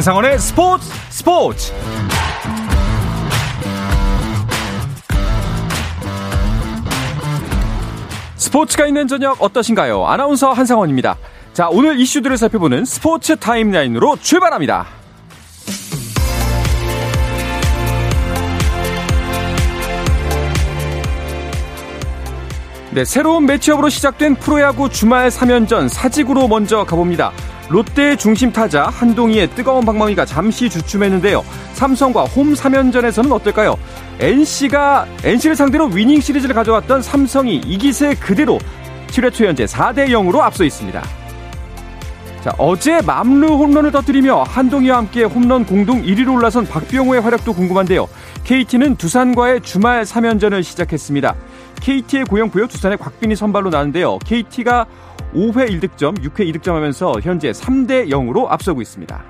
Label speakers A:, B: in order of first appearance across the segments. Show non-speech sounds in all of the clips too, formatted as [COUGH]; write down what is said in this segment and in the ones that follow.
A: 한상원의 스포츠 스포츠 스포츠가 있는 저녁 어떠신가요? 아나운서 한상원입니다. 자, 오늘 이슈들을 살펴보는 스포츠 타임라인으로 출발합니다. 네, 새로운 매치업으로 시작된 프로야구 주말 3연전 사직으로 먼저 가봅니다. 롯데의 중심 타자 한동희의 뜨거운 방망이가 잠시 주춤했는데요. 삼성과 홈 3연전에서는 어떨까요? NC가 NC를 상대로 위닝 시리즈를 가져왔던 삼성이 이 기세 그대로 7회 초 현재 4대 0으로 앞서 있습니다. 자, 어제 맘루 홈런을 터뜨리며 한동희와 함께 홈런 공동 1위로 올라선 박병호의 활약도 궁금한데요. KT는 두산과의 주말 3연전을 시작했습니다. KT의 고영부여 두산의 곽빈이 선발로 나는데요. KT가 5회 1득점, 6회 2득점 하면서 현재 3대 0으로 앞서고 있습니다.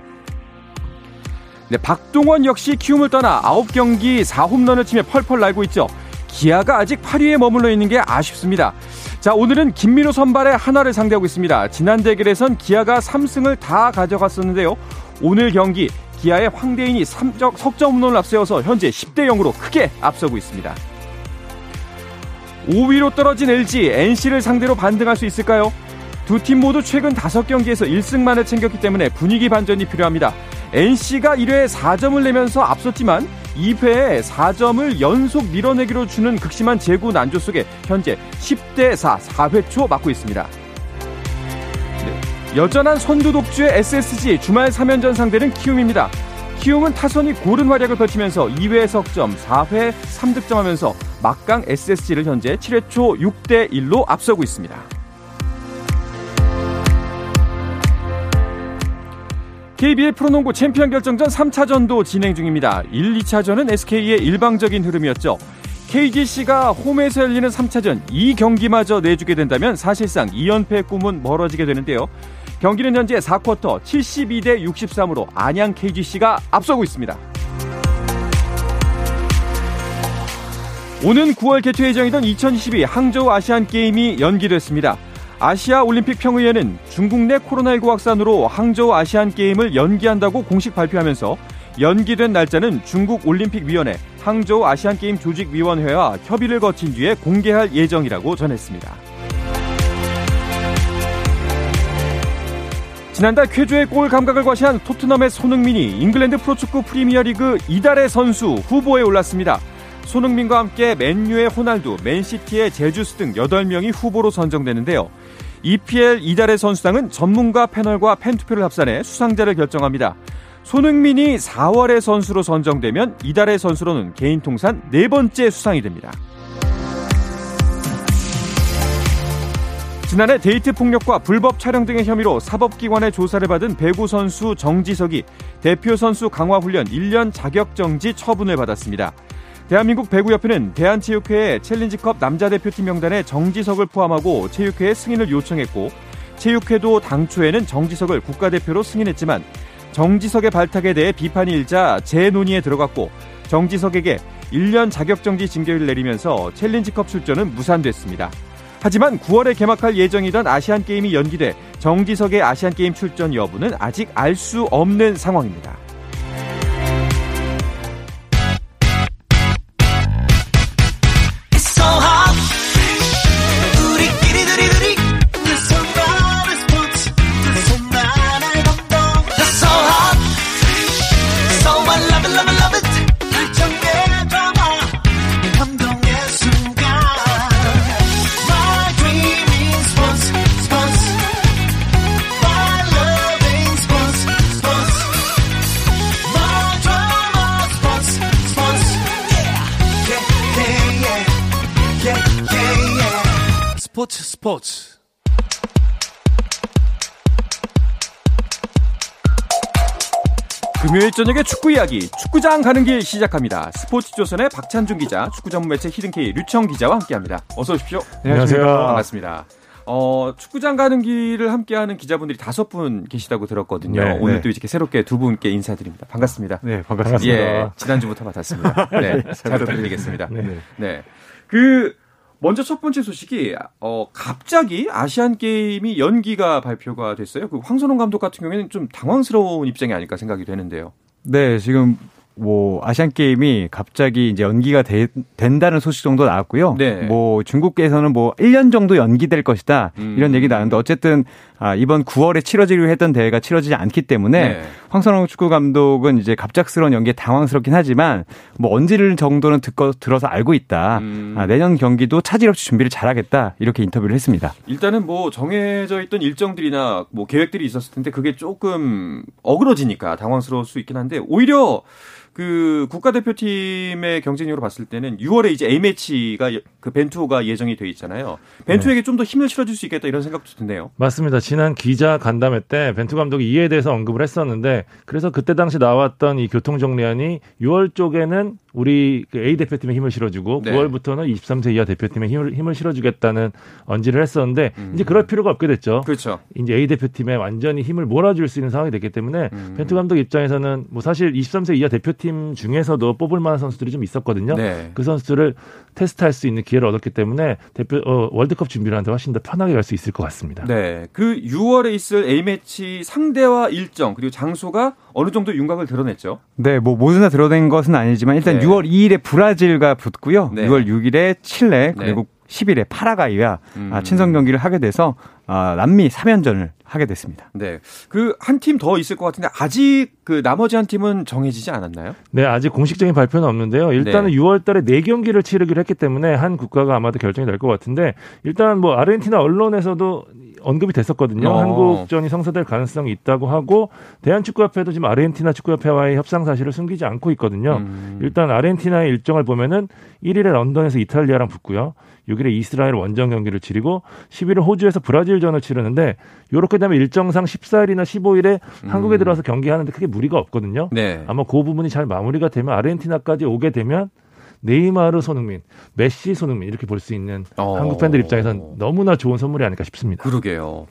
A: 네, 박동원 역시 키움을 떠나 9경기 4홈런을 치며 펄펄 날고 있죠. 기아가 아직 8위에 머물러 있는 게 아쉽습니다. 자, 오늘은 김민호 선발의 하나를 상대하고 있습니다. 지난 대결에선 기아가 3승을 다 가져갔었는데요. 오늘 경기 기아의 황대인이 3적, 석점 홈런을 앞세워서 현재 10대 0으로 크게 앞서고 있습니다. 5위로 떨어진 LG, NC를 상대로 반등할 수 있을까요? 두 팀 모두 최근 5경기에서 1승만을 챙겼기 때문에 분위기 반전이 필요합니다. NC가 1회에 4점을 내면서 앞섰지만 2회에 4점을 연속 밀어내기로 주는 극심한 제구 난조 속에 현재 10대 4, 4회 초 맞고 있습니다. 네. 여전한 선두 독주의 SSG 주말 3연전 상대는 키움입니다. 키움은 타선이 고른 활약을 펼치면서 2회 석점, 4회 3득점 하면서 막강 SSG를 현재 7회 초 6대 1로 앞서고 있습니다. KBL 프로농구 챔피언 결정전 3차전도 진행 중입니다. 1, 2차전은 SK의 일방적인 흐름이었죠. KGC가 홈에서 열리는 3차전 이 경기마저 내주게 된다면 사실상 2연패 꿈은 멀어지게 되는데요. 경기는 현재 4쿼터 72대 63으로 안양 KGC가 앞서고 있습니다. 오는 9월 개최 예정이던 2022 항저우 아시안 게임이 연기됐습니다. 아시아 올림픽 평의회는 중국 내 코로나19 확산으로 항저우 아시안 게임을 연기한다고 공식 발표하면서 연기된 날짜는 중국 올림픽 위원회 항저우 아시안 게임 조직 위원회와 협의를 거친 뒤에 공개할 예정이라고 전했습니다. 지난달 쾌조의 골 감각을 과시한 토트넘의 손흥민이 잉글랜드 프로축구 프리미어리그 이달의 선수 후보에 올랐습니다. 손흥민과 함께 맨유의 호날두, 맨시티의 제주스 등 8명이 후보로 선정되는데요. EPL 이달의 선수당은 전문가 패널과 팬투표를 합산해 수상자를 결정합니다. 손흥민이 4월의 선수로 선정되면 이달의 선수로는 개인 통산 네 번째 수상이 됩니다. 지난해 데이트 폭력과 불법 촬영 등의 혐의로 사법기관의 조사를 받은 배구 선수 정지석이 대표 선수 강화 훈련 1년 자격 정지 처분을 받았습니다. 대한민국 배구협회는 대한체육회의 챌린지컵 남자대표팀 명단에 정지석을 포함하고 체육회의 승인을 요청했고 체육회도 당초에는 정지석을 국가대표로 승인했지만 정지석의 발탁에 대해 비판이 일자 재논의에 들어갔고 정지석에게 1년 자격정지 징계를 내리면서 챌린지컵 출전은 무산됐습니다. 하지만 9월에 개막할 예정이던 아시안게임이 연기돼 정지석의 아시안게임 출전 여부는 아직 알 수 없는 상황입니다.
B: 스포츠
A: 금요일 저녁에 축구 이야기 축구장 가는 길 시작합니다. 스포츠 조선의 박찬준 기자, 축구 전문 매체 히든케이 류청 기자와 함께합니다. 어서 오십시오.
C: 네, 안녕하세요.
A: 반갑습니다. 어, 축구장 가는 길을 함께하는 기자분들이 다섯 분 계시다고 들었거든요.
C: 네,
A: 오늘
C: 네.
A: 또 이렇게 새롭게 두 분께 인사드립니다. 반갑습니다.
C: 네, 반갑습니다.
A: 예, 지난주부터 맡았습니다. [LAUGHS] 네, 잘 부탁드리겠습니다.
C: 네.
A: 네. 그, 먼저 첫 번째 소식이 어 갑자기 아시안 게임이 연기가 발표가 됐어요. 그 황선홍 감독 같은 경우에는 좀 당황스러운 입장이 아닐까 생각이 되는데요.
B: 네, 지금 뭐 아시안 게임이 갑자기 이제 연기가 되, 된다는 소식 정도 나왔고요. 네. 뭐 중국에서는 뭐 1년 정도 연기될 것이다 음. 이런 얘기 나왔는데 어쨌든 아, 이번 9월에 치러지기로 했던 대회가 치러지지 않기 때문에 네. 황선홍 축구 감독은 이제 갑작스러운 연기에 당황스럽긴 하지만 뭐 언제를 정도는 듣고 들어서 알고 있다. 음. 아, 내년 경기도 차질 없이 준비를 잘하겠다 이렇게 인터뷰를 했습니다.
A: 일단은 뭐 정해져 있던 일정들이나 뭐 계획들이 있었을 텐데 그게 조금 어그러지니까 당황스러울 수 있긴 한데 오히려 그 국가대표팀의 경쟁력으로 봤을 때는 6월에 이제 A매치가 그 벤투가 예정이 돼 있잖아요. 벤투에게 네. 좀더 힘을 실어줄 수 있겠다 이런 생각도 드네요.
C: 맞습니다. 지난 기자 간담회 때 벤투 감독이 이에 대해서 언급을 했었는데 그래서 그때 당시 나왔던 이 교통정리안이 6월 쪽에는 우리 그 A 대표팀에 힘을 실어주고 네. 9월부터는 23세 이하 대표팀에 힘을, 힘을 실어주겠다는 언지를 했었는데 음. 이제 그럴 필요가 없게 됐죠.
A: 그렇죠.
C: 이제 A 대표팀에 완전히 힘을 몰아줄 수 있는 상황이 됐기 때문에 음. 벤투 감독 입장에서는 뭐 사실 23세 이하 대표팀 중에서도 뽑을 만한 선수들이 좀 있었거든요. 네. 그 선수들을 테스트할 수 있는 기회를 얻었기 때문에 대표 어, 월드컵 준비를 하는데 훨씬 더 편하게 갈 수 있을 것 같습니다.
A: 네, 그 6월에 있을 A 매치 상대와 일정 그리고 장소가 어느 정도 윤곽을 드러냈죠.
B: 네, 뭐 모두 다 드러낸 것은 아니지만 일단 네. 6월 2일에 브라질과 붙고요. 네. 6월 6일에 칠레 그리고 네. 10일에 파라과이와 음. 친선 경기를 하게 돼서 아, 남미 3연전을 하게 됐습니다.
A: 네. 그 한 팀 더 있을 것 같은데 아직 그 나머지 한 팀은 정해지지 않았나요?
C: 네, 아직 공식적인 발표는 없는데요. 일단은 네. 6월 달에 4경기를 치르기로 했기 때문에 한 국가가 아마도 결정이 될것 같은데 일단 뭐 아르헨티나 언론에서도 언급이 됐었거든요. 어. 한국전이 성사될 가능성이 있다고 하고 대한축구협회도 지금 아르헨티나 축구협회와의 협상 사실을 숨기지 않고 있거든요. 음. 일단 아르헨티나의 일정을 보면은 1일에 런던에서 이탈리아랑 붙고요. 6일에 이스라엘 원정 경기를 치르고 11일 호주에서 브라질전을 치르는데 요렇게 되면 일정상 14일이나 15일에 음. 한국에 들어와서 경기하는데 크게 무리가 없거든요. 네. 아마 그 부분이 잘 마무리가 되면 아르헨티나까지 오게 되면 네이마르 손흥민, 메시 손흥민 이렇게 볼 수 있는 어. 한국 팬들 입장에선 너무나 좋은 선물이 아닐까 싶습니다.
A: 그러게요.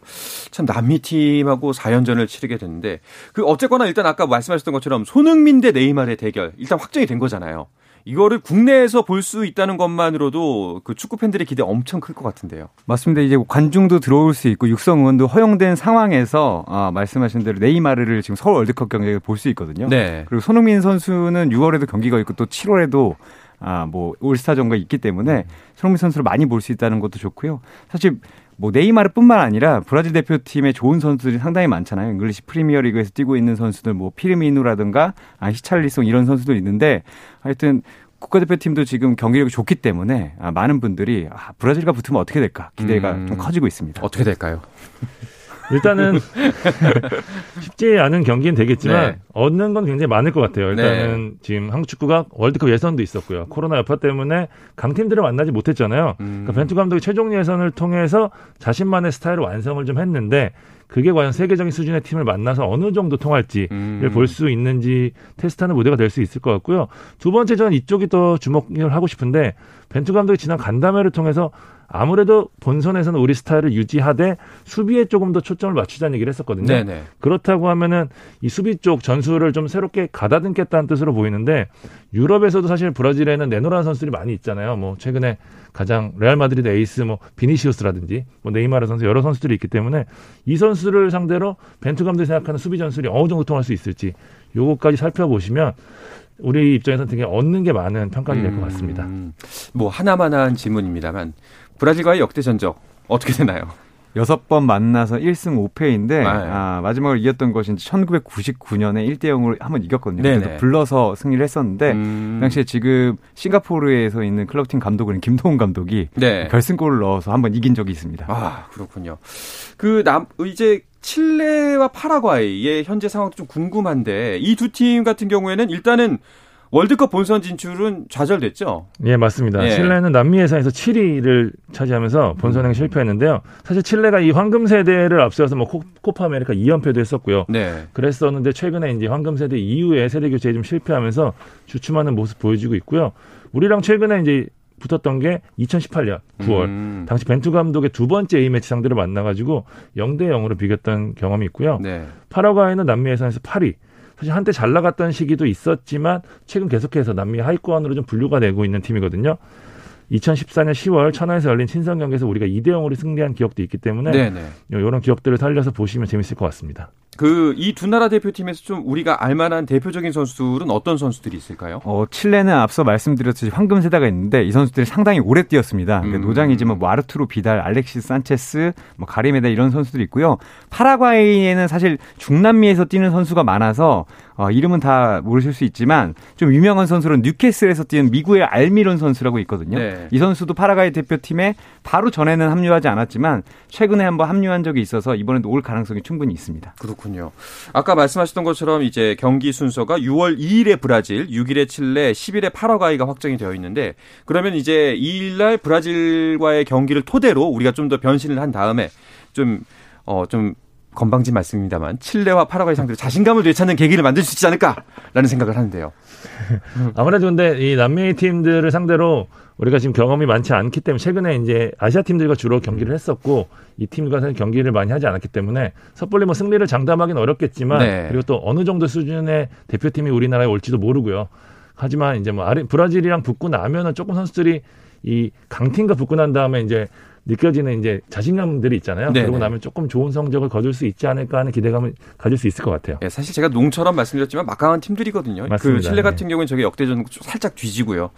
A: 참 남미 팀하고 4연전을 치르게 됐는데 그 어쨌거나 일단 아까 말씀하셨던 것처럼 손흥민 대 네이마르의 대결 일단 확정이 된 거잖아요. 이거를 국내에서 볼 수 있다는 것만으로도 그 축구 팬들의 기대 엄청 클 것 같은데요.
B: 맞습니다. 이제 관중도 들어올 수 있고 육성 응원도 허용된 상황에서 아, 말씀하신 대로 네이마르를 지금 서울 월드컵 경기에 볼수 있거든요. 네. 그리고 손흥민 선수는 6월에도 경기가 있고 또 7월에도 아, 뭐 올스타전이 있기 때문에 손흥민 선수를 많이 볼 수 있다는 것도 좋고요. 사실 뭐 네이마르뿐만 아니라 브라질 대표팀에 좋은 선수들이 상당히 많잖아요. 잉글리시 프리미어리그에서 뛰고 있는 선수들 뭐 피르미누라든가 아 히찰리송 이런 선수도 있는데 하여튼 국가대표팀도 지금 경기력이 좋기 때문에 아, 많은 분들이 아, 브라질과 붙으면 어떻게 될까 기대가 음, 좀 커지고 있습니다.
A: 어떻게 될까요?
C: 일단은 [LAUGHS] 쉽지 않은 경기는 되겠지만 네. 얻는 건 굉장히 많을 것 같아요. 일단은 네. 지금 한국 축구가 월드컵 예선도 있었고요. 코로나 여파 때문에 강팀들을 만나지 못했잖아요. 음. 그러니까 벤투 감독이 최종 예선을 통해서 자신만의 스타일을 완성을 좀 했는데 그게 과연 세계적인 수준의 팀을 만나서 어느 정도 통할지를 음. 볼수 있는지 테스트하는 무대가 될 수 있을 것 같고요. 두 번째 저는 이쪽이 더 주목을 하고 싶은데 벤투 감독이 지난 간담회를 통해서 아무래도 본선에서는 우리 스타일을 유지하되 수비에 조금 더 초점을 맞추자는 얘기를 했었거든요. 네네. 그렇다고 하면은 이 수비 쪽 전술을 좀 새롭게 가다듬겠다는 뜻으로 보이는데 유럽에서도 사실 브라질에는 내로란 선수들이 많이 있잖아요. 뭐 최근에 가장 레알 마드리드 에이스 뭐 비니시우스라든지 뭐 네이마르 선수 여러 선수들이 있기 때문에 이 선수를 상대로 벤투 감독이 생각하는 수비 전술이 어느 정도 통할 수 있을지 요거까지 살펴보시면 우리 입장에서는 되게 얻는 게 많은 평가가 될 것 같습니다. 음,
A: 뭐 하나만 한 질문입니다만 브라질과의 역대 전적 어떻게 되나요?
B: 여섯 번 만나서 1승 5패인데 아, 마지막으로 이겼던 것이 1999년에 1대 0으로 한번 이겼거든요. 네네. 그래서 불러서 승리를 했었는데 음. 그 당시에 지금 싱가포르에서 있는 클럽팀 감독은 김동훈 감독이 네. 결승골을 넣어서 한번 이긴 적이 있습니다.
A: 아 그렇군요. 그 남 이제 칠레와 파라과이의 현재 상황도 좀 궁금한데 이 두 팀 같은 경우에는 일단은 월드컵 본선 진출은 좌절됐죠.
C: 예, 맞습니다. 예. 칠레는 남미 예선에서 7위를 차지하면서 본선행 음. 실패했는데요. 사실 칠레가 이 황금 세대를 앞세워서 뭐 코파 아메리카 2연패도 했었고요. 네. 그랬었는데 최근에 이제 황금 세대 이후에 세대 교체에 좀 실패하면서 주춤하는 모습 보여주고 있고요. 우리랑 최근에 이제 붙었던 게 2018년 9월 음. 당시 벤투 감독의 두 번째 A매치 상대로 만나가지고 0대 0으로 비겼던 경험이 있고요. 네. 파라과이는 남미 예선에서 8위. 사실 한때 잘 나갔던 시기도 있었지만 최근 계속해서 남미 하위권으로 좀 분류가 되고 있는 팀이거든요. 2014년 10월 천안에서 열린 친선 경기에서 우리가 2대 0으로 승리한 기억도 있기 때문에 네네. 이런 기억들을 살려서 보시면 재밌을 것 같습니다.
A: 그 이 두 나라 대표팀에서 좀 우리가 알만한 대표적인 선수들은 어떤 선수들이 있을까요?
B: 어, 칠레는 앞서 말씀드렸듯이 황금 세대가 있는데 이 선수들이 상당히 오래 뛰었습니다. 음. 노장이지만 뭐 아르투로 비달, 알렉시스 산체스, 뭐 가리메다 이런 선수들이 있고요. 파라과이에는 사실 중남미에서 뛰는 선수가 많아서 어, 이름은 다 모르실 수 있지만 좀 유명한 선수는 뉴캐슬에서 뛰는 미국의 알미론 선수라고 있거든요. 네. 이 선수도 파라과이 대표팀에 바로 전에는 합류하지 않았지만 최근에 한번 합류한 적이 있어서 이번에도 올 가능성이 충분히 있습니다.
A: 그렇군요. 아까 말씀하셨던 것처럼 이제 경기 순서가 6월 2일에 브라질, 6일에 칠레, 10일에 파라과이가 확정이 되어 있는데 그러면 이제 2일날 브라질과의 경기를 토대로 우리가 좀 더 변신을 한 다음에 좀 어, 좀 건방진 말씀입니다만 칠레와 파라과이 상대로 자신감을 되찾는 계기를 만들 수 있지 않을까라는 생각을 하는데요. [LAUGHS]
C: 아무래도 근데 이 남미 팀들을 상대로 우리가 지금 경험이 많지 않기 때문에 최근에 이제 아시아 팀들과 주로 경기를 했었고 이 팀과 사실 경기를 많이 하지 않았기 때문에 섣불리 뭐 승리를 장담하기는 어렵겠지만 네. 그리고 또 어느 정도 수준의 대표팀이 우리나라에 올지도 모르고요. 하지만 이제 뭐 브라질이랑 붙고 나면은 조금 선수들이 이 강팀과 붙고 난 다음에 이제 느껴지는 이제 자신감들이 있잖아요. 네네. 그러고 나면 조금 좋은 성적을 거둘 수 있지 않을까 하는 기대감을 가질 수 있을 것 같아요.
A: 네, 사실 제가 농처럼 말씀드렸지만 막강한 팀들이거든요. 그 맞습니다. 그 칠레 같은 네. 경우는 저게 역대전 살짝 뒤지고요.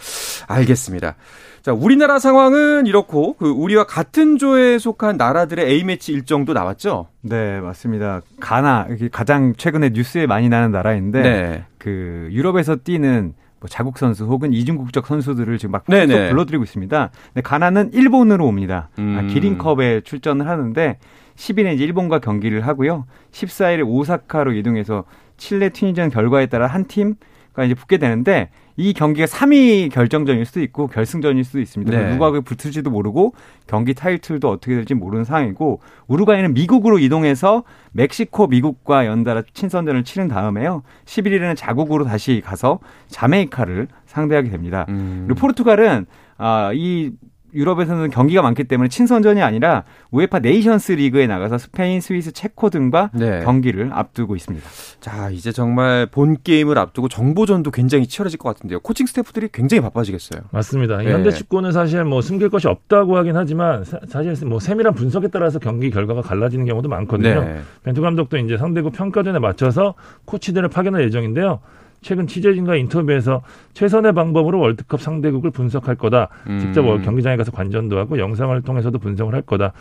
A: 알겠습니다. 자, 우리나라 상황은 이렇고 그 우리와 같은 조에 속한 나라들의 A 매치 일정도 나왔죠.
B: 네, 맞습니다. 가나 가장 최근에 뉴스에 많이 나는 나라인데 네. 그 유럽에서 뛰는 뭐 자국 선수 혹은 이중국적 선수들을 지금 막 불러들이고 있습니다. 근데 가나는 일본으로 옵니다. 아, 음. 아, 기린컵에 출전을 하는데 10일에 이제 일본과 경기를 하고요. 14일에 오사카로 이동해서 칠레 튀니전 결과에 따라 한 팀 과 이제 붙게 되는데 이 경기가 3위 결정전일 수도 있고 결승전일 수도 있습니다. 네. 누가 붙을지도 모르고 경기 타이틀도 어떻게 될지 모르는 상황이고 우루과이는 미국으로 이동해서 멕시코, 미국과 연달아 친선전을 치른 다음에요. 11일에는 자국으로 다시 가서 자메이카를 상대하게 됩니다. 음. 그리고 포르투갈은 아, 이 유럽에서는 경기가 많기 때문에 친선전이 아니라 UEFA 네이션스 리그에 나가서 스페인, 스위스, 체코 등과 네. 경기를 앞두고 있습니다.
A: 자, 이제 정말 본 게임을 앞두고 정보전도 굉장히 치열해질 것 같은데요. 코칭 스태프들이 굉장히 바빠지겠어요.
C: 맞습니다. 네. 현대 축구는 사실 뭐 숨길 것이 없다고 하긴 하지만 사실 뭐 세밀한 분석에 따라서 경기 결과가 갈라지는 경우도 많거든요. 네. 벤투 감독도 이제 상대국 평가전에 맞춰서 코치들을 파견할 예정인데요. 최근 취재진과 인터뷰에서 최선의 방법으로 월드컵 상대국을 분석할 거다. 음. 직접 경기장에 가서 관전도 하고 영상을 통해서도 분석을 할 거다.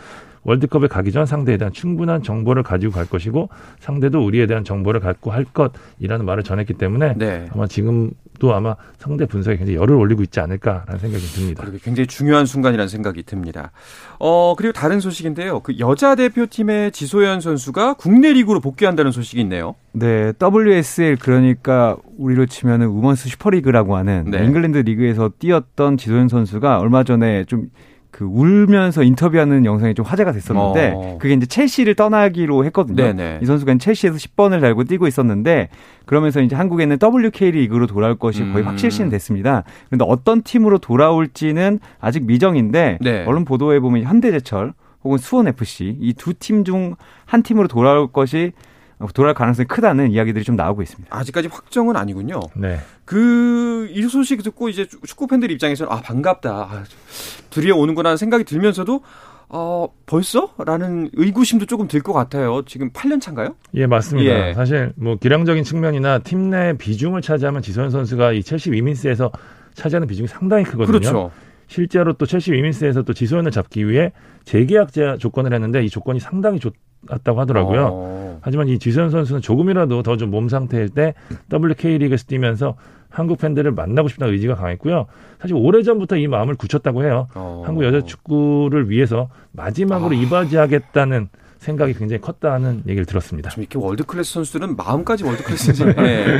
C: 월드컵에 가기 전 상대에 대한 충분한 정보를 가지고 갈 것이고 상대도 우리에 대한 정보를 갖고 할 것이라는 말을 전했기 때문에 네. 아마 지금도 아마 상대 분석에 굉장히 열을 올리고 있지 않을까라는 생각이 듭니다.
A: 그렇게 굉장히 중요한 순간이라는 생각이 듭니다. 어 그리고 다른 소식인데요. 그 여자 대표팀의 지소연 선수가 국내 리그로 복귀한다는 소식이 있네요.
B: 네, WSL 그러니까 우리로 치면은 Women's Super League라고 하는 네. 잉글랜드 리그에서 뛰었던 지소연 선수가 얼마 전에 좀 그 울면서 인터뷰하는 영상이 좀 화제가 됐었는데 어. 그게 이제 첼시를 떠나기로 했거든요. 네네. 이 선수가 첼시에서 10번을 달고 뛰고 있었는데 그러면서 이제 한국에는 WK 리그로 돌아올 것이 거의 음. 확실시는 됐습니다. 그런데 어떤 팀으로 돌아올지는 아직 미정인데 네. 언론 보도에 보면 현대제철 혹은 수원 FC 이 두 팀 중 한 팀으로 돌아올 것이 돌아갈 가능성이 크다는 이야기들이 좀 나오고 있습니다.
A: 아직까지 확정은 아니군요. 네. 그이 소식 듣고 이제 축구 팬들 입장에서는 아 반갑다. 아, 드디어 오는구나 하는 생각이 들면서도 어, 벌써? 라는 의구심도 조금 들 것 같아요. 지금 8년 차인가요?
C: 예, 맞습니다. 예. 사실 뭐 기량적인 측면이나 팀 내 비중을 차지하면 지소연 선수가 이 첼시 위민스에서 차지하는 비중이 상당히 크거든요. 그렇죠. 실제로 또 첼시 위민스에서 또 지소연을 잡기 위해 재계약 제 조건을 했는데 이 조건이 상당히 좋 았다고 하더라고요. 어. 하지만 이 지소연 선수는 조금이라도 더 좀 몸 상태일 때 WK 리그에서 뛰면서 한국 팬들을 만나고 싶다는 의지가 강했고요. 사실 오래전부터 이 마음을 굳혔다고 해요. 어. 한국 여자 축구를 위해서 마지막으로 아. 이바지하겠다는 생각이 굉장히 컸다는 얘기를 들었습니다.
A: 좀 이렇게 world class 선수들은 마음까지 world class인지 [LAUGHS] 네.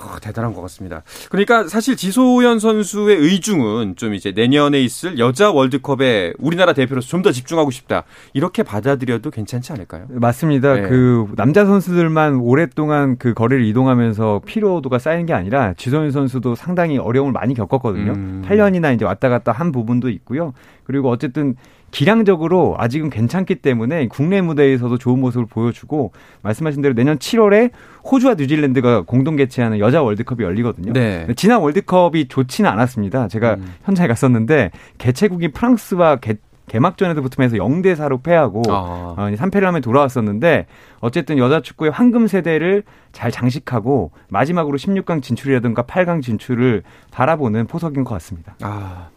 A: 어, 대단한 것 같습니다. 그러니까 사실 지소연 선수의 의중은 좀 이제 내년에 있을 여자 월드컵에 우리나라 대표로서 좀 더 집중하고 싶다. 이렇게 받아들여도 괜찮지 않을까요?
B: 맞습니다. 네. 그 남자 선수들만 오랫동안 그 거리를 이동하면서 피로도가 쌓이는 게 아니라 지소연 선수도 상당히 어려움을 많이 겪었거든요. 음. 8년이나 이제 왔다 갔다 한 부분도 있고요. 그리고 어쨌든 기량적으로 아직은 괜찮기 때문에 국내 무대에서도 좋은 모습을 보여주고 말씀하신 대로 내년 7월에 호주와 뉴질랜드가 공동 개최하는 여자 월드컵이 열리거든요. 네. 지난 월드컵이 좋지는 않았습니다. 제가 음. 현장에 갔었는데 개최국인 프랑스와 개, 개막전에도 붙으면서 0대 4로 패하고 아. 3패를 어, 하면 돌아왔었는데 어쨌든 여자 축구의 황금 세대를 잘 장식하고 마지막으로 16강 진출이라든가 8강 진출을 바라보는 포석인 것 같습니다. 아.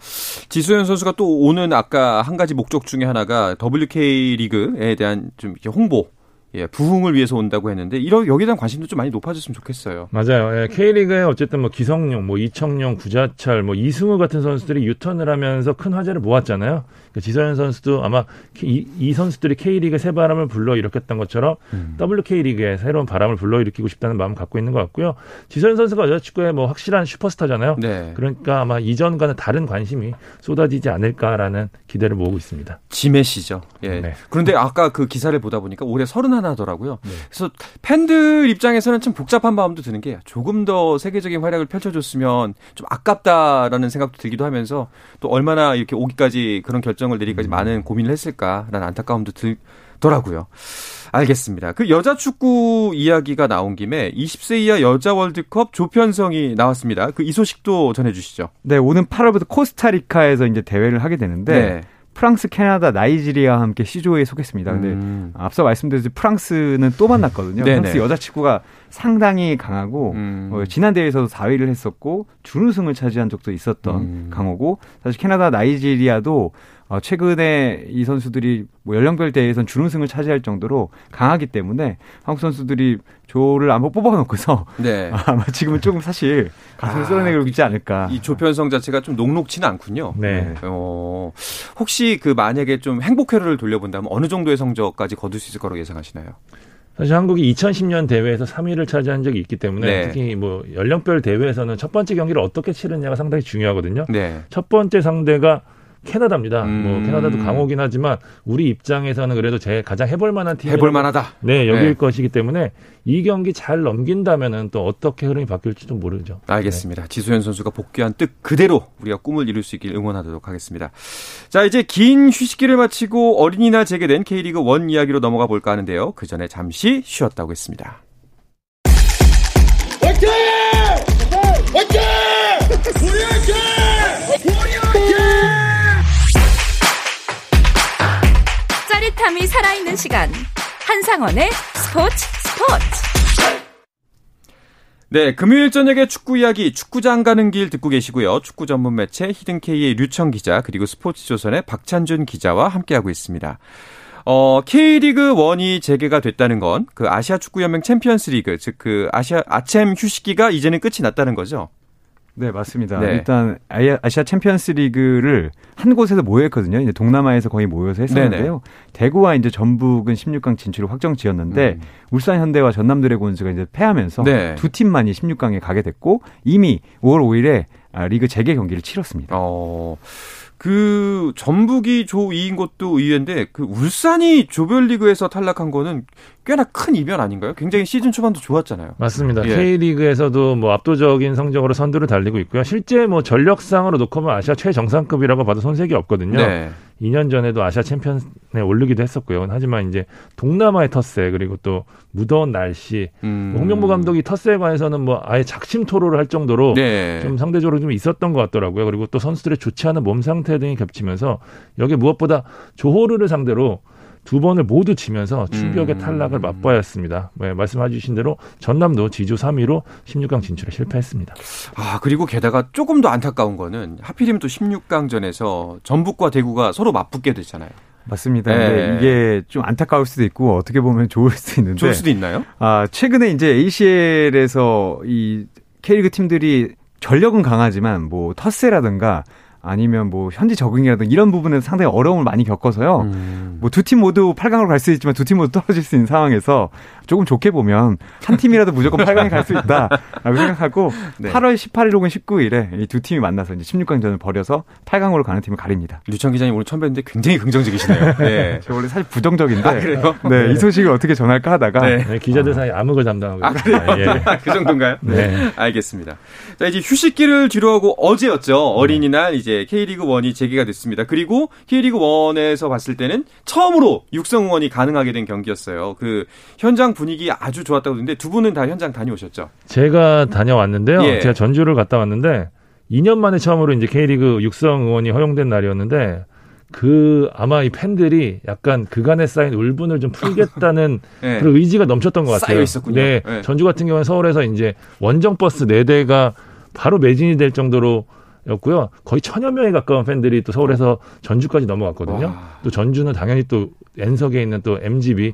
A: 지소연 선수가 또 오는 아까 한 가지 목적 중에 하나가 WK 리그에 대한 좀 홍보 예, 부흥을 위해서 온다고 했는데 이런 여기에 대한 관심도 좀 많이 높아졌으면 좋겠어요.
C: 맞아요. 예, K리그에 어쨌든 뭐 기성용, 뭐 이청용, 구자철, 뭐 이승우 같은 선수들이 유턴을 하면서 큰 화제를 모았잖아요. 그러니까 지서현 선수도 아마 이, 이 선수들이 K리그 새 바람을 불러 일으켰던 것처럼 음. WK리그에 새로운 바람을 불러 일으키고 싶다는 마음 을 갖고 있는 것 같고요. 지서현 선수가 여자축구의 뭐 확실한 슈퍼스타잖아요. 네. 그러니까 아마 이전과는 다른 관심이 쏟아지지 않을까라는 기대를 모으고 있습니다.
A: 지메시죠. 예. 네. 그런데 아까 그 기사를 보다 보니까 올해 서른 하더라고요. 네. 그래서 팬들 입장에서는 참 복잡한 마음도 드는 게 조금 더 세계적인 활약을 펼쳐줬으면 좀 아깝다라는 생각도 들기도 하면서 또 얼마나 이렇게 오기까지 그런 결정 을 내리기까지 음. 많은 고민을 했을까라는 안타까움도 들더라고요. 알겠습니다. 그 여자 축구 이야기가 나온 김에 20세 이하 여자 월드컵 조편성이 나왔습니다. 그 이 소식도 전해주시죠.
B: 네, 오는 8월부터 코스타리카에서 이제 대회를 하게 되는데 네. 프랑스, 캐나다, 나이지리아와 함께 C조에 속했습니다. 근데 음. 앞서 말씀드렸듯이 프랑스는 또 만났거든요. 네네. 프랑스 여자 축구가 상당히 강하고 음. 어, 지난 대회에서도 4위를 했었고 준우승을 차지한 적도 있었던 음. 강호고 사실 캐나다, 나이지리아도 어, 최근에 이 선수들이 뭐 연령별 대회에선 준우승을 차지할 정도로 강하기 때문에 한국 선수들이 조를 한번 뽑아놓고서 네. [LAUGHS] 아마 지금은 조금 사실 가슴을 아, 쏠아내고 있지 않을까.
A: 이 조 편성 자체가 좀 녹록치는 않군요. 네. 어, 혹시 그 만약에 좀 행복 회로를 돌려본다면 어느 정도의 성적까지 거둘 수 있을 거라고 예상하시나요?
C: 사실 한국이 2010년 대회에서 3위를 차지한 적이 있기 때문에 네. 특히 뭐 연령별 대회에서는 첫 번째 경기를 어떻게 치르냐가 상당히 중요하거든요. 네. 첫 번째 상대가 캐나다입니다. 뭐 음. 뭐 캐나다도 강호긴 하지만 우리 입장에서는 그래도 제 가장 해볼 만한 팀
A: 해볼 만하다.
C: 네 여기일 네. 것이기 때문에 이 경기 잘 넘긴다면은 또 어떻게 흐름이 바뀔지 좀 모르죠.
A: 알겠습니다. 네. 지소연 선수가 복귀한 뜻 그대로 우리가 꿈을 이룰 수 있길 응원하도록 하겠습니다. 자 이제 긴 휴식기를 마치고 어린이날 재개된 K리그 원 이야기로 넘어가 볼까 하는데요. 그 전에 잠시 쉬었다고 했습니다. 화이팅! 화이팅! 우리 화이팅! 짜릿함이 살아있는 시간. 한상원의 스포츠 스포츠. 네, 금요일 저녁에 축구 이야기 축구장 가는 길 듣고 계시고요. 축구 전문 매체 히든K의 류청 기자 그리고 스포츠조선의 박찬준 기자와 함께하고 있습니다. 어, K리그 1이 재개가 됐다는 건 그 아시아 축구 연맹 챔피언스 리그 즉 그 아시아 아챔 휴식기가 이제는 끝이 났다는 거죠.
B: 네, 맞습니다. 네. 일단 아시아 챔피언스 리그를 한 곳에서 모였거든요. 이제 동남아에서 거의 모여서 했었는데요. 네네. 대구와 이제 전북은 16강 진출을 확정 지었는데 음. 울산 현대와 전남 드래곤즈가 이제 패하면서 네. 두 팀만이 16강에 가게 됐고 이미 5월 5일에 아, 리그 재개 경기를 치렀습니다. 어.
A: 그 전북이 조 2인 것도 의외인데 그 울산이 조별리그에서 탈락한 거는 꽤나 큰 이변 아닌가요? 굉장히 시즌 초반도 좋았잖아요.
C: 맞습니다. 예. K리그에서도 뭐 압도적인 성적으로 선두를 달리고 있고요. 실제 뭐 전력상으로 놓고 보면 아시아 최정상급이라고 봐도 손색이 없거든요. 네. 2년 전에도 아시아 챔피언에 오르기도 했었고요. 하지만 이제 동남아의 텃세 그리고 또 무더운 날씨 음. 뭐 홍명보 감독이 텃세에 관해서는 뭐 아예 작심 토로를 할 정도로 네. 좀 상대적으로 좀 있었던 것 같더라고요. 그리고 또 선수들의 좋지 않은 몸 상태 등이 겹치면서 여기 무엇보다 조호르를 상대로 두 번을 모두 지면서 충격의 음. 탈락을 맛봐야 했습니다. 네, 말씀해 주신 대로 전남도 지주 3위로 16강 진출에 실패했습니다.
A: 아, 그리고 게다가 조금 더 안타까운 거는 하필이면 또 16강전에서 전북과 대구가 서로 맞붙게 됐잖아요.
B: 맞습니다. 네. 이게 좀 안타까울 수도 있고 어떻게 보면 좋을 수도 있는데.
A: 좋을 수도 있나요?
B: 아, 최근에 이제 ACL에서 이 K리그 팀들이 전력은 강하지만 뭐 터세라든가 아니면 뭐 현지 적응이라든 이런 부분은 상당히 어려움을 많이 겪어서요. 음. 뭐두 팀 모두 8강으로 갈 수 있지만 두 팀 모두 떨어질 수 있는 상황에서 조금 좋게 보면 한 팀이라도 무조건 8강에 갈 수 있다라고 생각하고 네. 8월 18일 혹은 19일에 이 두 팀이 만나서 이제 16강전을 벌여서 8강으로 가는 팀을 가립니다.
A: 류창 기자님 오늘 처음 뵀는데 굉장히 긍정적이시네요. [LAUGHS] 네.
B: 저 원래 사실 부정적인데. 아,
A: 그래요?
B: 네, 네. 이 소식을 어떻게 전할까 하다가
C: 네. 네, 기자들 사이 암흑을 담당하고
A: 아, 그래요? 예. 그 정도인가요? 네. 알겠습니다. 자, 이제 휴식기를 뒤로하고 어제였죠. 어린이날 이제 이제 K리그 1이 재개가 됐습니다. 그리고 K리그 1에서 봤을 때는 처음으로 육성 응원이 가능하게 된 경기였어요. 그 현장 분위기 아주 좋았다고 그러는데 두 분은 다 현장 다녀오셨죠?
C: 제가 다녀왔는데요. 예. 제가 전주를 갔다 왔는데 2년 만에 처음으로 이제 K리그 육성 응원이 허용된 날이었는데 그 아마 이 팬들이 약간 그간에 쌓인 울분을 좀 풀겠다는 네. [LAUGHS] 그런 의지가 넘쳤던 것 같아요.
A: 있었군요.
C: 네. 네. 전주 같은 경우는 서울에서 이제 원정 버스 4 대가 바로 매진이 될 정도로 였고요. 거의 천여 명에 가까운 팬들이 또 서울에서 전주까지 넘어갔거든요. 와. 또 전주는 당연히 또 N석에 있는 또 MGB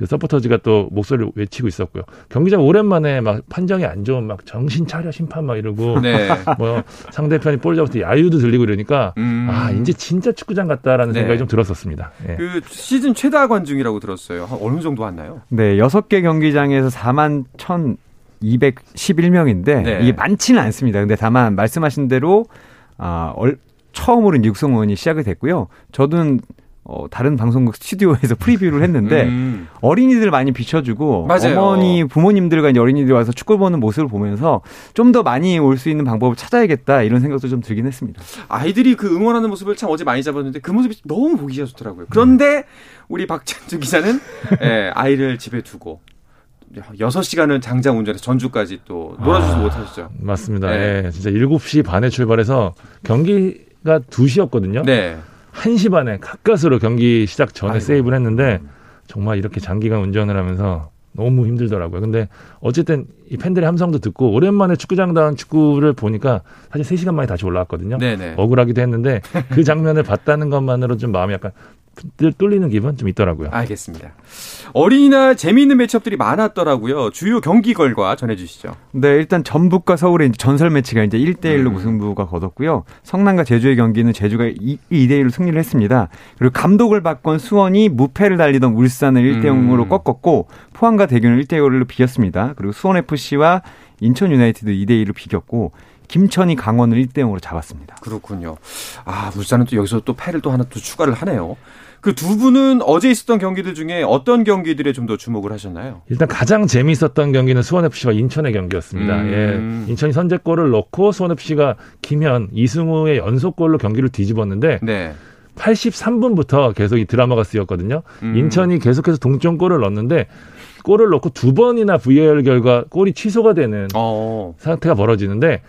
C: 그 서포터즈가 또 목소리를 외치고 있었고요. 경기장 오랜만에 막 판정이 안 좋은 막 정신 차려 심판 막 이러고 [LAUGHS] 네. 뭐 상대편이 볼 잡을 때 야유도 들리고 이러니까 음. 아 이제 진짜 축구장 같다라는 네. 생각이 좀 들었었습니다.
A: 예. 그 시즌 최다 관중이라고 들었어요. 한 어느 정도 왔나요?
B: 네, 여섯 개 경기장에서 4만 1 211명인데 네. 이게 많지는 않습니다. 근데 다만 말씀하신 대로 아, 얼, 처음으로 육성 의원이 시작이 됐고요. 저는 어, 다른 방송국 스튜디오에서 프리뷰를 했는데 [LAUGHS] 음. 어린이들 많이 비춰주고 맞아요. 어머니 부모님들과 이제 어린이들 와서 축구 보는 모습을 보면서 좀 더 많이 올 수 있는 방법을 찾아야겠다 이런 생각도 좀 들긴 했습니다.
A: 아이들이 그 응원하는 모습을 참 어제 많이 잡았는데 그 모습이 너무 보기가 좋더라고요. 그런데 우리 박찬주 기자는 [LAUGHS] 예, 아이를 집에 두고 6시간을 장장 운전해서 전주까지 또 놀아주지 아, 못하셨죠.
C: 맞습니다. 네. 예, 진짜 7시 반에 출발해서 경기가 2시였거든요. 네. 1시 반에 가까스로 경기 시작 전에 아이고. 세이브를 했는데 정말 이렇게 장기간 운전을 하면서 너무 힘들더라고요. 근데 어쨌든 이 팬들의 함성도 듣고 오랜만에 축구장 다운 축구를 보니까 사실 3시간 만에 다시 올라왔거든요. 네네. 억울하기도 했는데 그 장면을 봤다는 것만으로 좀 마음이 약간 뚫리는 기분 좀 있더라고요.
A: 알겠습니다. 어린이날 재미있는 매치업들이 많았더라고요. 주요 경기 결과 전해주시죠.
B: 네, 일단 전북과 서울의 전설 매치가 이제 1대1로 음. 무승부가 거뒀고요. 성남과 제주의 경기는 제주가 2, 대1로 승리를 했습니다. 그리고 감독을 바꾼 수원이 무패를 달리던 울산을 1대0으로 음. 꺾었고 포항과 대구는 1대1로 비겼습니다. 그리고 수원FC와 인천 유나이티드 2대2로 비겼고 김천이 강원을 1대 0으로 잡았습니다.
A: 그렇군요. 아, 울산은 또 여기서 또 패를 또 하나 또 추가를 하네요. 그 두 분은 어제 있었던 경기들 중에 어떤 경기들에 좀 더 주목을 하셨나요?
C: 일단 가장 재미있었던 경기는 수원FC와 인천의 경기였습니다. 음. 예. 인천이 선제골을 넣고 수원FC가 김현, 이승우의 연속골로 경기를 뒤집었는데 네. 83분부터 계속 이 드라마가 쓰였거든요. 음. 인천이 계속해서 동점골을 넣었는데 골을 넣고 두 번이나 VAR 결과 골이 취소가 되는 어. 상태가 벌어지는데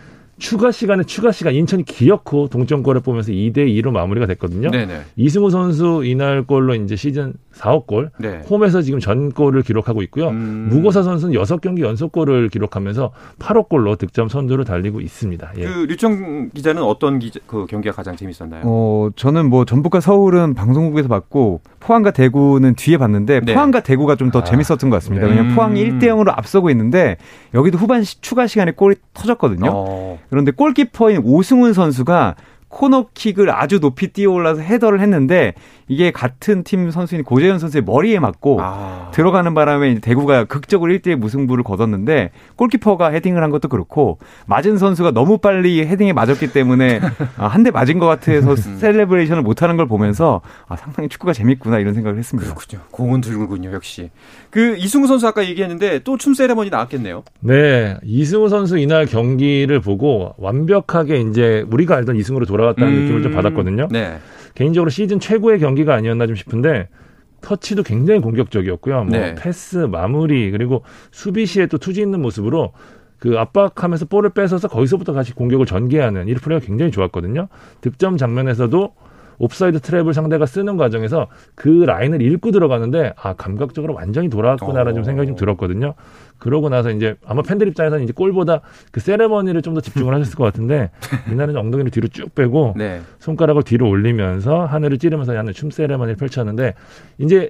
C: 추가 시간에 추가 시간 인천이 기어코 동점골을 보면서 2대 2로 마무리가 됐거든요. 네네. 이승우 선수 이날 골로 이제 시즌 4억 골, 네. 홈에서 지금 전골을 기록하고 있고요. 음. 무고사 선수는 6경기 연속골을 기록하면서 8억 골로 득점 선두를 달리고 있습니다.
A: 예. 그 류청 기자는 어떤 기자, 그 경기가 가장 재밌었나요?
B: 어, 저는 뭐 전북과 서울은 방송국에서 봤고 포항과 대구는 뒤에 봤는데 네. 포항과 대구가 좀더 아. 재밌었던 것 같습니다. 네. 왜냐하면 포항이 1대 음. 0으로 앞서고 있는데 여기도 후반 추가 시간에 골이 터졌거든요. 어. 그런데 골키퍼인 오승훈 선수가 코너킥을 아주 높이 뛰어올라서 헤더를 했는데 이게 같은 팀 선수인 고재현 선수의 머리에 맞고 아. 들어가는 바람에 대구가 극적으로 1대1 무승부를 거뒀는데 골키퍼가 헤딩을 한 것도 그렇고 맞은 선수가 너무 빨리 헤딩에 맞았기 때문에 [LAUGHS] 아, 한대 맞은 것 같아서 음. 셀레브레이션을 못하는 걸 보면서 아, 상당히 축구가 재밌구나 이런 생각을 했습니다.
A: 그렇군요. 공은 들군요 역시. 그 이승우 선수 아까 얘기했는데 또 춤 세레머니 나왔겠네요.
C: 네, 이승우 선수 이날 경기를 보고 완벽하게 이제 우리가 알던 이승우로 돌아 갔다는 음. 느낌을 좀 받았거든요. 네. 개인적으로 시즌 최고의 경기가 아니었나 좀 싶은데 터치도 굉장히 공격적이었고요. 뭐 네. 패스, 마무리 그리고 수비 시에 또 투지 있는 모습으로 그 압박하면서 볼을 뺏어서 거기서부터 다시 공격을 전개하는 이 플레이가 굉장히 좋았거든요. 득점 장면에서도 옵사이드 트랩을 상대가 쓰는 과정에서 그 라인을 읽고 들어가는데 아 감각적으로 완전히 돌아왔구나라는 좀 생각이 좀 들었거든요. 그러고 나서 이제 아마 팬들 입장에서는 이제 골보다 그 세레머니를 좀 더 집중을 하셨을 것 같은데 [LAUGHS] 이날은 엉덩이를 뒤로 쭉 빼고 네. 손가락을 뒤로 올리면서 하늘을 찌르면서 하는 춤 세레머니를 펼쳤는데 이제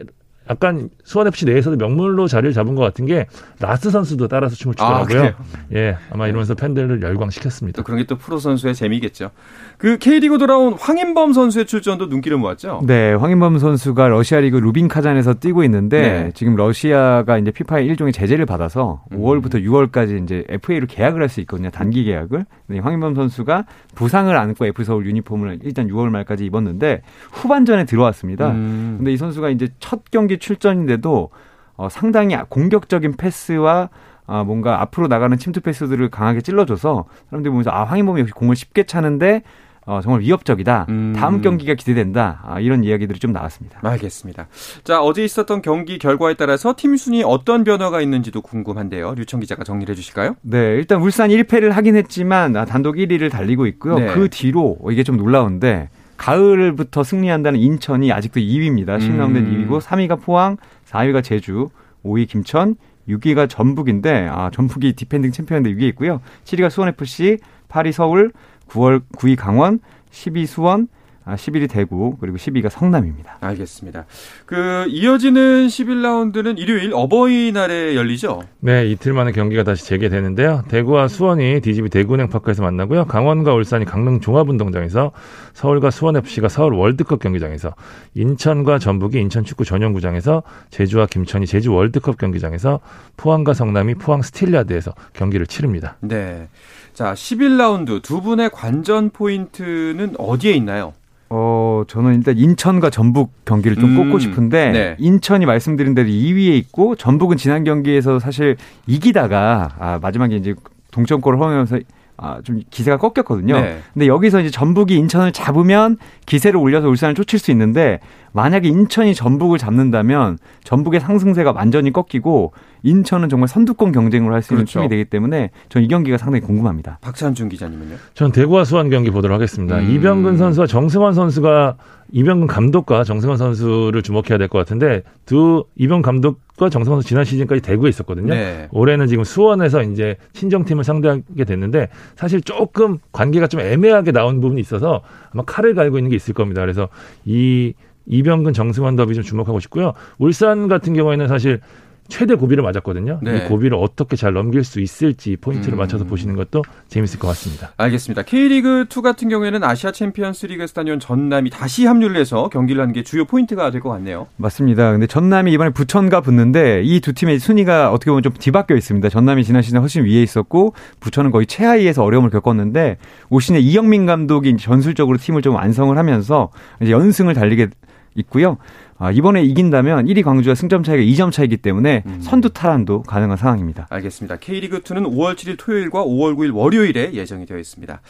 C: 약간 수원 FC 내에서도 명물로 자리를 잡은 것 같은 게 라스 선수도 따라서 춤을 추더라고요. 아, 예, 아마 이러면서 팬들을 열광시켰습니다.
A: 또 그런 게 또 프로 선수의 재미겠죠. 그 K리그 돌아온 황인범 선수의 출전도 눈길을 모았죠.
B: 네, 황인범 선수가 러시아 리그 루빈 카잔에서 뛰고 있는데 네. 지금 러시아가 이제 피파의 일종의 제재를 받아서 음. 5월부터 6월까지 이제 FA로 계약을 할 수 있거든요. 단기 계약을. 네, 황인범 선수가 부상을 안고 F 서울 유니폼을 일단 6월 말까지 입었는데 후반전에 들어왔습니다. 음. 근데 이 선수가 이제 첫 경기 출전인데도 어, 상당히 공격적인 패스와 아, 뭔가 앞으로 나가는 침투 패스들을 강하게 찔러줘서 사람들이 보면서 아, 황인범이 역시 공을 쉽게 차는데 어, 정말 위협적이다. 음. 다음 경기가 기대된다. 아, 이런 이야기들이 좀 나왔습니다.
A: 알겠습니다. 자, 어제 있었던 경기 결과에 따라서 팀 순위 어떤 변화가 있는지도 궁금한데요. 류청 기자가 정리를 해 주실까요?
B: 네, 일단 울산 1패를 하긴 했지만 아, 단독 1위를 달리고 있고요. 네. 그 뒤로 이게 좀 놀라운데 가을부터 승리한다는 인천이 아직도 2위입니다. 10라운드 음. 2위고 3위가 포항, 4위가 제주, 5위 김천, 6위가 전북인데 아, 전북이 디펜딩 챔피언인데 6위에 있고요. 7위가 수원FC, 8위 서울, 9월 9위 강원, 10위 수원, 아, 11위 대구 그리고 10위가 성남입니다.
A: 알겠습니다. 그 이어지는 11라운드는 일요일 어버이날에 열리죠?
C: 네, 이틀 만에 경기가 다시 재개되는데요. 대구와 수원이 DGB 대구은행 파크에서 만나고요. 강원과 울산이 강릉 종합운동장에서 서울과 수원 FC가 서울 월드컵 경기장에서 인천과 전북이 인천 축구 전용구장에서 제주와 김천이 제주 월드컵 경기장에서 포항과 성남이 포항 스틸야드에서 경기를 치릅니다.
A: 네. 자, 11라운드 두 분의 관전 포인트는 어디에 있나요?
B: 어, 저는 일단 인천과 전북 경기를 좀 음, 꼽고 싶은데 네. 인천이 말씀드린 대로 2위에 있고 전북은 지난 경기에서 사실 이기다가 아, 마지막에 이제 동점골을 허용하면서 아, 좀 기세가 꺾였거든요. 네. 근데 여기서 이제 전북이 인천을 잡으면 기세를 올려서 울산을 쫓을 수 있는데 만약에 인천이 전북을 잡는다면 전북의 상승세가 완전히 꺾이고 인천은 정말 선두권 경쟁을 할 수 있는 그렇죠. 팀이 되기 때문에 전 이 경기가 상당히 궁금합니다.
A: 박찬준 기자님은요?
C: 전 대구와 수원 경기 보도록 하겠습니다. 음. 이병근 선수와 정승환 선수가 이병근 감독과 정승환 선수를 주목해야 될 것 같은데 두 이병 감독과 정승환 선수 지난 시즌까지 대구에 있었거든요. 네. 올해는 지금 수원에서 이제 친정팀을 상대하게 됐는데 사실 조금 관계가 좀 애매하게 나온 부분이 있어서 아마 칼을 갈고 있는 게 있을 겁니다. 그래서 이 이병근 정승원 더비 좀 주목하고 싶고요. 울산 같은 경우에는 사실 최대 고비를 맞았거든요. 네. 이 고비를 어떻게 잘 넘길 수 있을지 포인트를 음. 맞춰서 보시는 것도 재밌을 것 같습니다.
A: 알겠습니다. K리그 2 같은 경우에는 아시아 챔피언스 리그에서 다녀온 전남이 다시 합류를 해서 경기를 하는 게 주요 포인트가 될 것 같네요.
B: 맞습니다. 근데 전남이 이번에 부천과 붙는데 이 두 팀의 순위가 어떻게 보면 좀 뒤바뀌어 있습니다. 전남이 지난 시즌 훨씬 위에 있었고 부천은 거의 최하위에서 어려움을 겪었는데 올 시즌에 이영민 감독이 전술적으로 팀을 좀 완성을 하면서 이제 연승을 달리게 있고요. 아, 이번에 이긴다면 1위 광주와 승점 차이가 2점 차이기 때문에 음. 선두 탈환도 가능한 상황입니다.
A: 알겠습니다. K리그2는 5월 7일 토요일과 5월 9일 월요일에 예정이 되어 있습니다.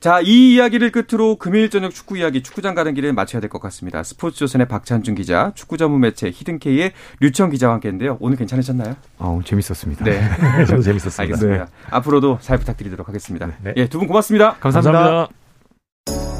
A: 자, 이 이야기를 끝으로 금요일 저녁 축구 이야기 축구장 가는 길을 마쳐야 될 것 같습니다. 스포츠조선의 박찬준 기자, 축구 전문 매체 히든케이의 류청 기자와 함께했는데요. 오늘 괜찮으셨나요?
B: 어, 재밌었습니다.
C: 네. [LAUGHS] 저도 재밌었습니다.
A: 알겠습니다. 네. 앞으로도 잘 부탁드리도록 하겠습니다. 네. 예, 두 분 고맙습니다.
C: 감사합니다. 감사합니다.